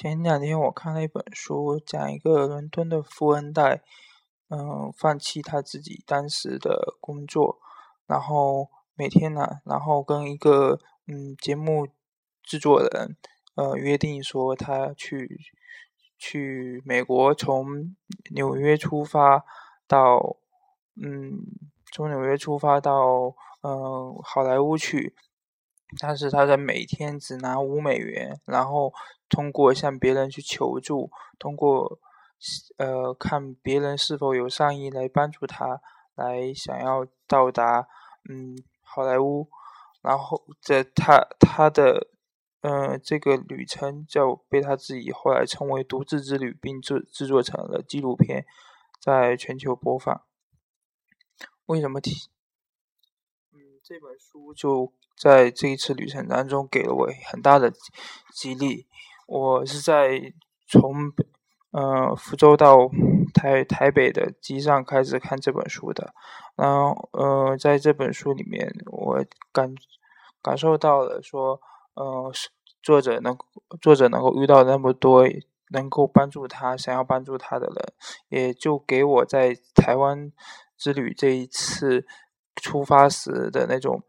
前两天我看了一本书，讲一个伦敦的富二代，嗯，放弃他自己当时的工作，然后每天呢，然后跟一个嗯节目制作人，呃，约定说他去去美国，从纽约出发到嗯，从纽约出发到嗯好莱坞去。但是他在每天只拿五美元，然后通过向别人去求助，通过呃看别人是否有善意来帮助他，来想要到达嗯好莱坞，然后在他他的呃这个旅程就被他自己后来称为独自之旅，并制制作成了纪录片，在全球播放。为什么提？这本书就。在这一次旅程当中，给了我很大的激励。我是在从呃福州到台台北的机上开始看这本书的。然后呃，在这本书里面，我感感受到了说，呃，作者能作者能够遇到那么多能够帮助他、想要帮助他的人，也就给我在台湾之旅这一次出发时的那种。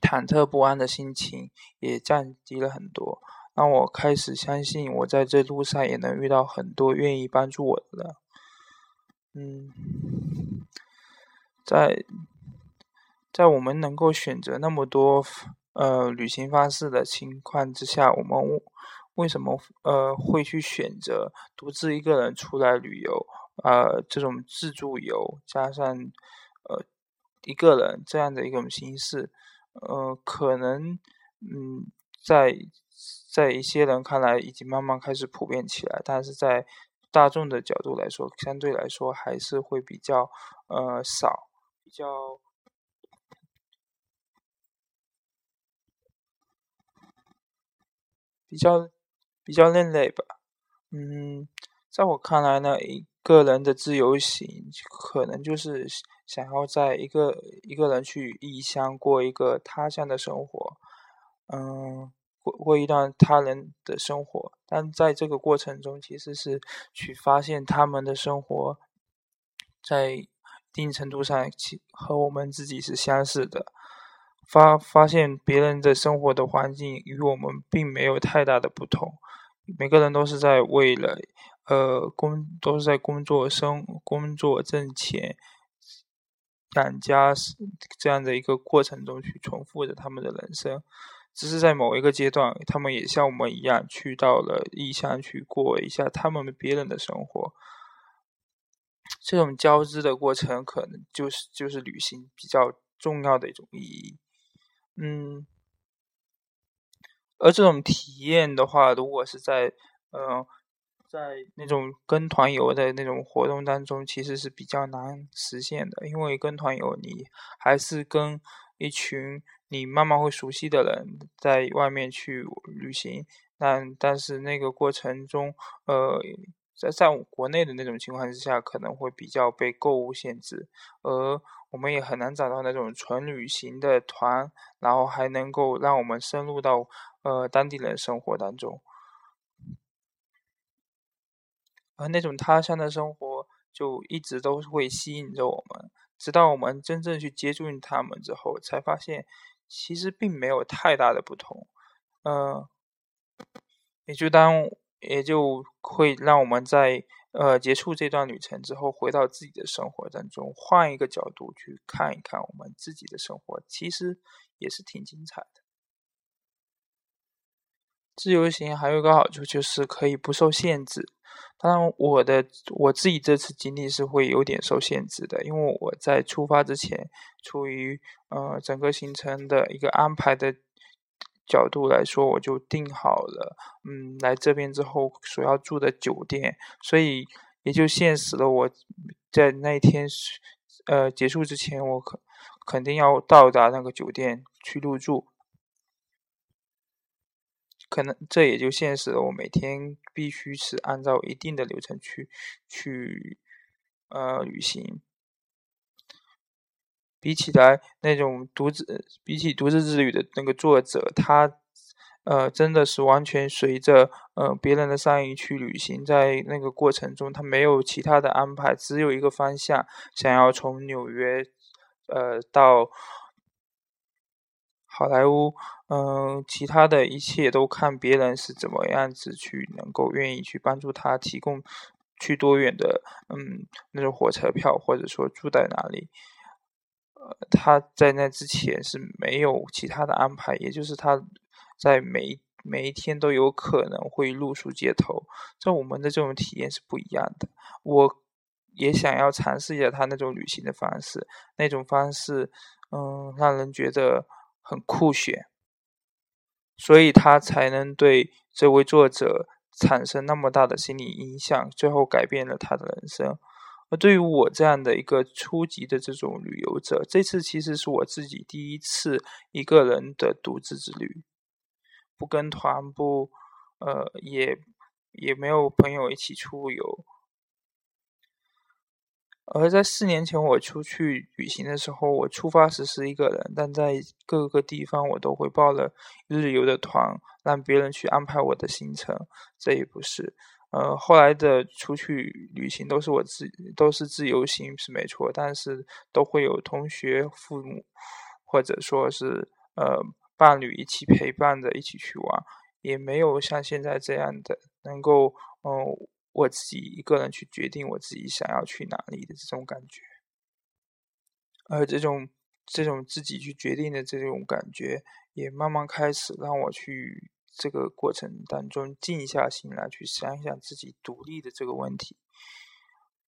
忐忑不安的心情也降低了很多，让我开始相信，我在这路上也能遇到很多愿意帮助我的人。嗯，在在我们能够选择那么多呃旅行方式的情况之下，我们为什么呃会去选择独自一个人出来旅游？呃，这种自助游加上呃一个人这样的一种形式。呃，可能，嗯，在在一些人看来已经慢慢开始普遍起来，但是在大众的角度来说，相对来说还是会比较呃少，比较比较比较另类吧。嗯，在我看来呢，一个人的自由行可能就是。想要在一个一个人去异乡过一个他乡的生活，嗯，过过一段他人的生活，但在这个过程中，其实是去发现他们的生活，在一定程度上，其和我们自己是相似的，发发现别人的生活的环境与我们并没有太大的不同，每个人都是在为了，呃，工都是在工作生工作挣钱。养家这样的一个过程中去重复着他们的人生，只是在某一个阶段，他们也像我们一样去到了异乡去过一下他们别人的生活。这种交织的过程，可能就是就是旅行比较重要的一种意义。嗯，而这种体验的话，如果是在嗯。在那种跟团游的那种活动当中，其实是比较难实现的，因为跟团游你还是跟一群你慢慢会熟悉的人在外面去旅行，但但是那个过程中，呃，在在国内的那种情况之下，可能会比较被购物限制，而我们也很难找到那种纯旅行的团，然后还能够让我们深入到呃当地人生活当中。而那种他乡的生活，就一直都会吸引着我们，直到我们真正去接触他们之后，才发现其实并没有太大的不同。嗯，也就当也就会让我们在呃结束这段旅程之后，回到自己的生活当中，换一个角度去看一看我们自己的生活，其实也是挺精彩的。自由行还有一个好处就是可以不受限制。当然，我的我自己这次经历是会有点受限制的，因为我在出发之前，出于呃整个行程的一个安排的角度来说，我就定好了，嗯，来这边之后所要住的酒店，所以也就限死了我在那一天呃结束之前，我肯肯定要到达那个酒店去入住。可能这也就现实了，我每天必须是按照一定的流程去去呃旅行。比起来那种独自比起独自之旅的那个作者，他呃，真的是完全随着呃别人的善意去旅行，在那个过程中，他没有其他的安排，只有一个方向，想要从纽约呃到好莱坞，嗯，其他的一切都看别人是怎么样子去能够愿意去帮助他提供去多远的嗯那种火车票，或者说住在哪里。呃，他在那之前是没有其他的安排，也就是他。在每每一天都有可能会露宿街头，在我们的这种体验是不一样的。我也想要尝试一下他那种旅行的方式，那种方式，嗯，让人觉得很酷炫，所以他才能对这位作者产生那么大的心理影响，最后改变了他的人生。而对于我这样的一个初级的这种旅游者，这次其实是我自己第一次一个人的独自之旅。不跟团，不，呃，也也没有朋友一起出游。而在四年前我出去旅行的时候，我出发时是一个人，但在各个地方我都会报了日游的团，让别人去安排我的行程。这也不是，呃，后来的出去旅行都是我自都是自由行是没错，但是都会有同学、父母，或者说是呃。伴侣一起陪伴着一起去玩，也没有像现在这样的能够，嗯，我自己一个人去决定我自己想要去哪里的这种感觉。而这种这种自己去决定的这种感觉，也慢慢开始让我去这个过程当中静下心来，去想想自己独立的这个问题。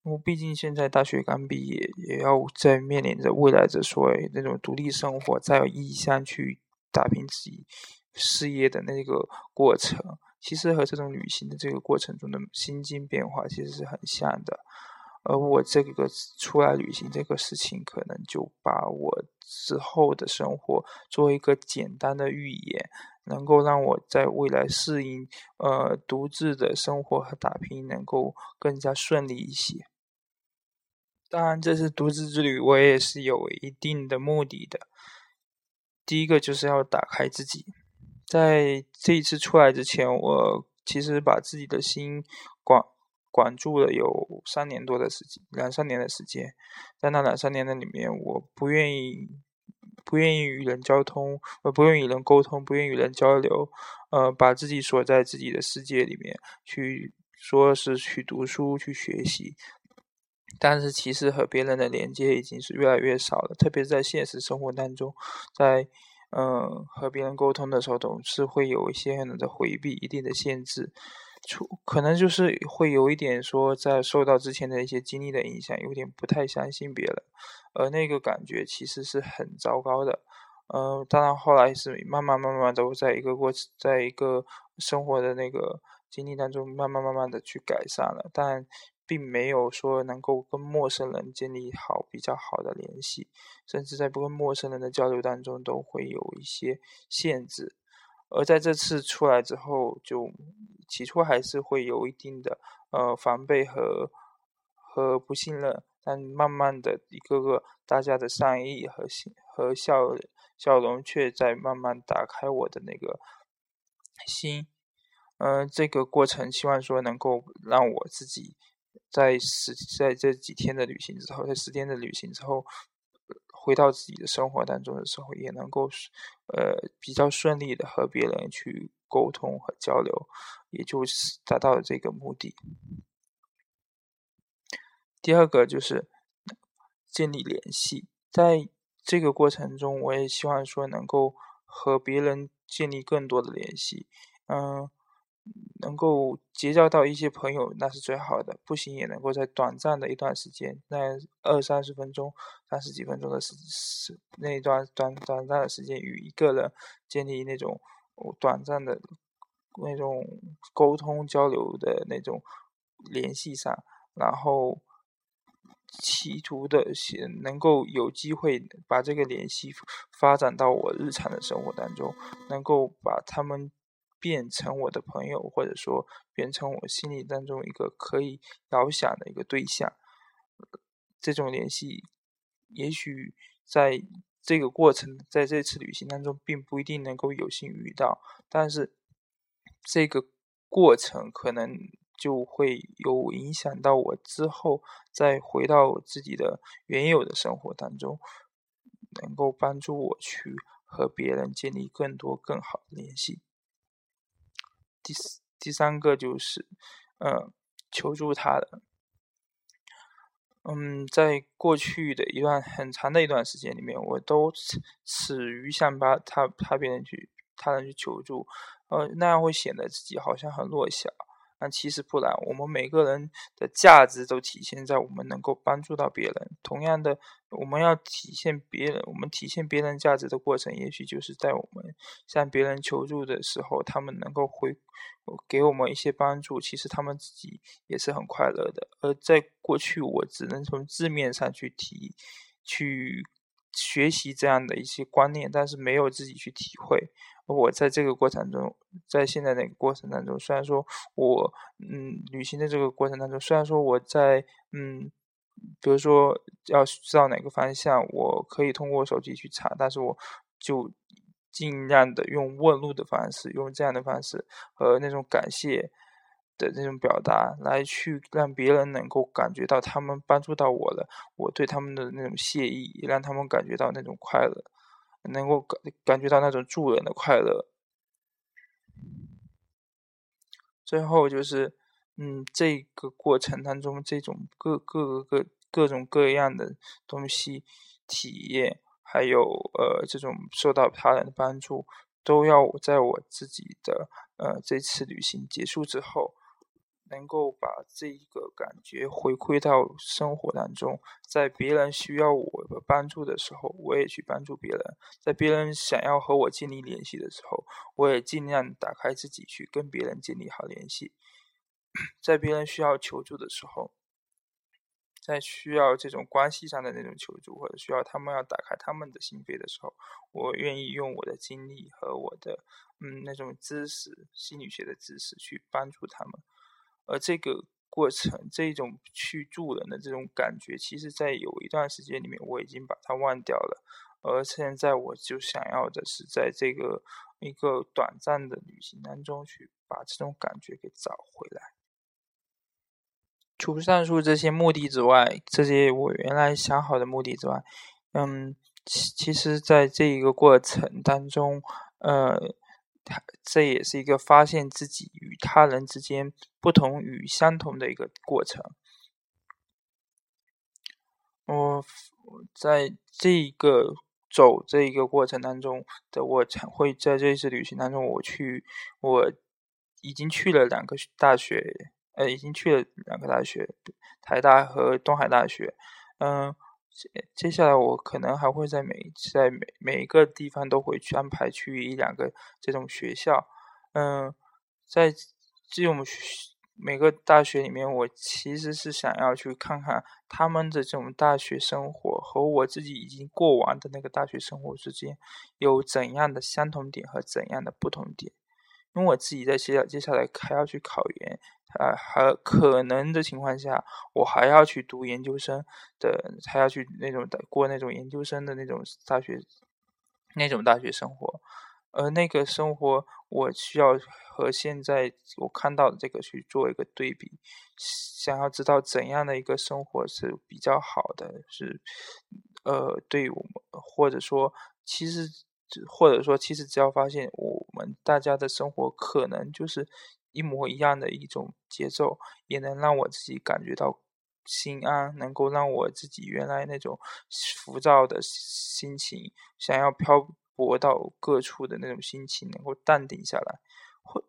我毕竟现在大学刚毕业，也要在面临着未来的所谓那种独立生活，再有异乡去。打拼自己事业的那个过程，其实和这种旅行的这个过程中的心境变化其实是很像的。而我这个出来旅行这个事情，可能就把我之后的生活做一个简单的预演，能够让我在未来适应呃独自的生活和打拼，能够更加顺利一些。当然，这次独自之旅，我也是有一定的目的的。第一个就是要打开自己，在这一次出来之前，我其实把自己的心管管住了有三年多的时间，两三年的时间，在那两三年的里面，我不愿意不愿意与人交通，呃不愿意与人沟通，不愿意与人交流，呃，把自己锁在自己的世界里面，去说是去读书去学习。但是其实和别人的连接已经是越来越少了，特别是在现实生活当中，在嗯和别人沟通的时候，总是会有一些很多的回避，一定的限制，出可能就是会有一点说，在受到之前的一些经历的影响，有点不太相信别人，而那个感觉其实是很糟糕的。嗯，当然后来是慢慢慢慢都在一个过，在一个生活的那个经历当中，慢慢慢慢的去改善了，但。并没有说能够跟陌生人建立好比较好的联系，甚至在不跟陌生人的交流当中都会有一些限制。而在这次出来之后，就起初还是会有一定的呃防备和和不信任，但慢慢的一个个大家的善意和心和笑笑容，却在慢慢打开我的那个心。嗯，这个过程希望说能够让我自己。在十在这几天的旅行之后，在十天的旅行之后，回到自己的生活当中的时候，也能够呃比较顺利的和别人去沟通和交流，也就是达到了这个目的。第二个就是建立联系，在这个过程中，我也希望说能够和别人建立更多的联系，嗯。能够结交到一些朋友，那是最好的。不行，也能够在短暂的一段时间，那二三十分钟、三十几分钟的时时那一段短短暂的时间，与一个人建立那种短暂的那种沟通交流的那种联系上，然后企图的能够有机会把这个联系发展到我日常的生活当中，能够把他们。变成我的朋友，或者说变成我心里当中一个可以遥想的一个对象，这种联系，也许在这个过程在这次旅行当中并不一定能够有幸遇到，但是这个过程可能就会有影响到我之后再回到我自己的原有的生活当中，能够帮助我去和别人建立更多更好的联系。第四第三个就是，呃，求助他的。嗯，在过去的一段很长的一段时间里面，我都耻于向他他他别人去他人去求助，呃，那样会显得自己好像很弱小。但其实不然，我们每个人的价值都体现在我们能够帮助到别人。同样的，我们要体现别人，我们体现别人价值的过程，也许就是在我们向别人求助的时候，他们能够回给我们一些帮助，其实他们自己也是很快乐的。而在过去，我只能从字面上去提，去学习这样的一些观念，但是没有自己去体会。我在这个过程中，在现在那个过程当中，虽然说我嗯旅行的这个过程当中，虽然说我在嗯，比如说要知道哪个方向，我可以通过手机去查，但是我就尽量的用问路的方式，用这样的方式和那种感谢的那种表达，来去让别人能够感觉到他们帮助到我了，我对他们的那种谢意，也让他们感觉到那种快乐。能够感感觉到那种助人的快乐。最后就是，嗯，这个过程当中，这种各各个各各种各样的东西体验，还有呃，这种受到他人的帮助，都要在我自己的呃这次旅行结束之后。能够把这一个感觉回馈到生活当中，在别人需要我的帮助的时候，我也去帮助别人；在别人想要和我建立联系的时候，我也尽量打开自己去跟别人建立好联系。在别人需要求助的时候，在需要这种关系上的那种求助，或者需要他们要打开他们的心扉的时候，我愿意用我的经历和我的嗯那种知识，心理学的知识去帮助他们。而这个过程，这种去助人的这种感觉，其实，在有一段时间里面，我已经把它忘掉了。而现在，我就想要的是，在这个一个短暂的旅行当中，去把这种感觉给找回来。除上述这些目的之外，这些我原来想好的目的之外，嗯，其其实，在这一个过程当中，呃。这也是一个发现自己与他人之间不同与相同的一个过程。我在这个走这一个过程当中的，我才会在这一次旅行当中，我去，我已经去了两个大学，呃，已经去了两个大学，台大和东海大学，嗯。接接下来，我可能还会在每在每每一个地方都会去安排去一两个这种学校，嗯，在这种每个大学里面，我其实是想要去看看他们的这种大学生活和我自己已经过完的那个大学生活之间有怎样的相同点和怎样的不同点，因为我自己在接下接下来还要去考研。啊，还可能的情况下，我还要去读研究生的，还要去那种的过那种研究生的那种大学，那种大学生活，而那个生活，我需要和现在我看到的这个去做一个对比，想要知道怎样的一个生活是比较好的，是呃，对我们或者说，其实或者说，其实只要发现我们大家的生活可能就是。一模一样的一种节奏，也能让我自己感觉到心安，能够让我自己原来那种浮躁的心情，想要漂泊到各处的那种心情，能够淡定下来。或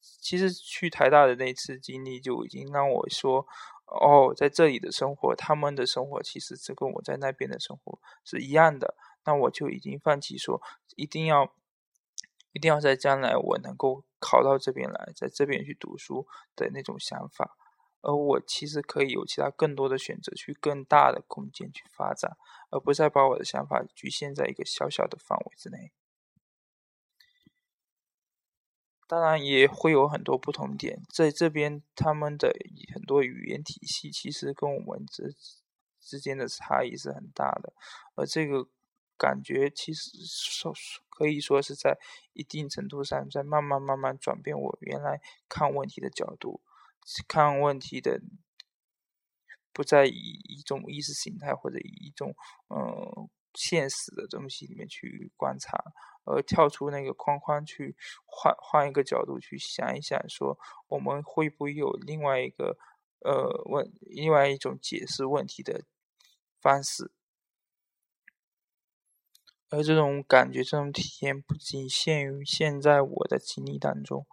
其实去台大的那次经历，就已经让我说，哦，在这里的生活，他们的生活其实是跟我在那边的生活是一样的。那我就已经放弃说，一定要。一定要在将来我能够考到这边来，在这边去读书的那种想法，而我其实可以有其他更多的选择，去更大的空间去发展，而不再把我的想法局限在一个小小的范围之内。当然也会有很多不同点，在这边他们的很多语言体系其实跟我们之之间的差异是很大的，而这个感觉其实说可以说是在一定程度上在慢慢慢慢转变我原来看问题的角度，看问题的不再以一种意识形态或者以一种嗯现实的东西里面去观察，而跳出那个框框去换换一个角度去想一想，说我们会不会有另外一个呃问另外一种解释问题的方式。而这种感觉、这种体验不仅限于现在我的经历当中，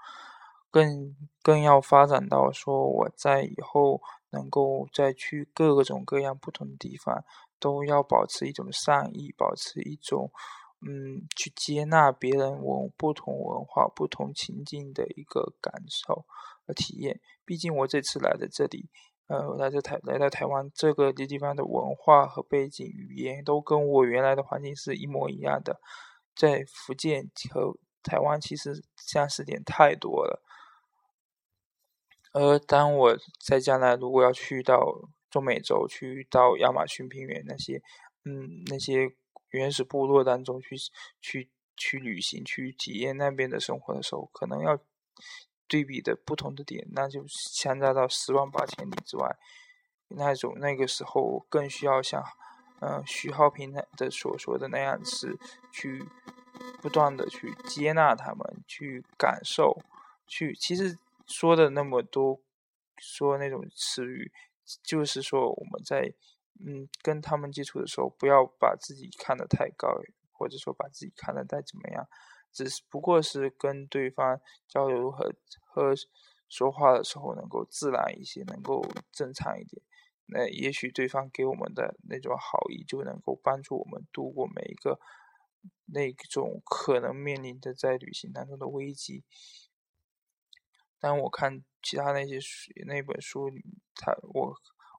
更更要发展到说我在以后能够再去各种各样不同的地方，都要保持一种善意，保持一种嗯去接纳别人文不同文化、不同情境的一个感受和体验。毕竟我这次来的这里。呃，来自台来到台湾这个地方的文化和背景、语言都跟我原来的环境是一模一样的。在福建和台湾其实相似点太多了。而当我在将来如果要去到中美洲，去到亚马逊平原那些，嗯，那些原始部落当中去去去旅行、去体验那边的生活的时候，可能要。对比的不同的点，那就相差到十万八千里之外。那种那个时候更需要像，嗯，徐浩平的所说的那样是去不断的去接纳他们，去感受，去其实说的那么多，说那种词语，就是说我们在嗯跟他们接触的时候，不要把自己看得太高，或者说把自己看得太怎么样。只是不过是跟对方交流和和说话的时候能够自然一些，能够正常一点。那也许对方给我们的那种好意就能够帮助我们度过每一个那种可能面临的在旅行当中的危机。但我看其他那些书那本书，他我。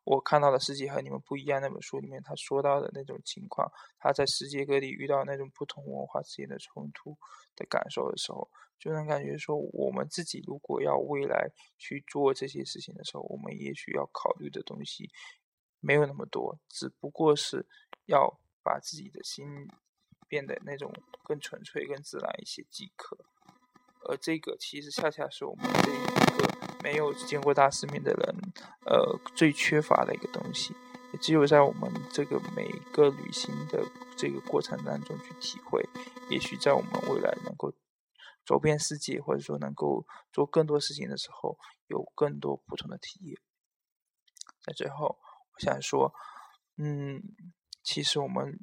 我看到的世界和你们不一样。那本书里面他说到的那种情况，他在世界各地遇到那种不同文化之间的冲突的感受的时候，就能感觉说，我们自己如果要未来去做这些事情的时候，我们也许要考虑的东西没有那么多，只不过是要把自己的心变得那种更纯粹、更自然一些即可。而这个其实恰恰是我们这一个。没有见过大世面的人，呃，最缺乏的一个东西，也只有在我们这个每个旅行的这个过程当中去体会。也许在我们未来能够走遍世界，或者说能够做更多事情的时候，有更多不同的体验。在最后，我想说，嗯，其实我们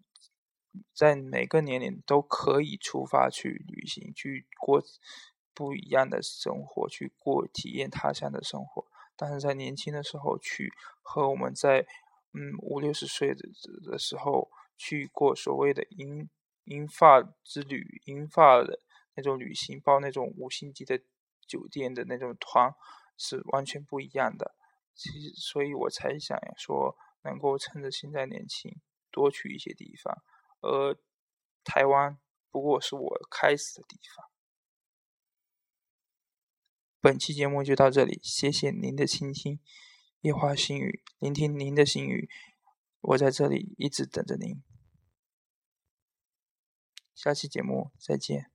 在每个年龄都可以出发去旅行，去过。不一样的生活去过，体验他乡的生活。但是在年轻的时候去，和我们在嗯五六十岁的的时候去过所谓的银银发之旅、银发的那种旅行，包那种五星级的酒店的那种团，是完全不一样的。其实，所以我才想说，能够趁着现在年轻，多去一些地方。而台湾不过是我开始的地方。本期节目就到这里，谢谢您的倾听。夜话心语，聆听您的心语，我在这里一直等着您。下期节目再见。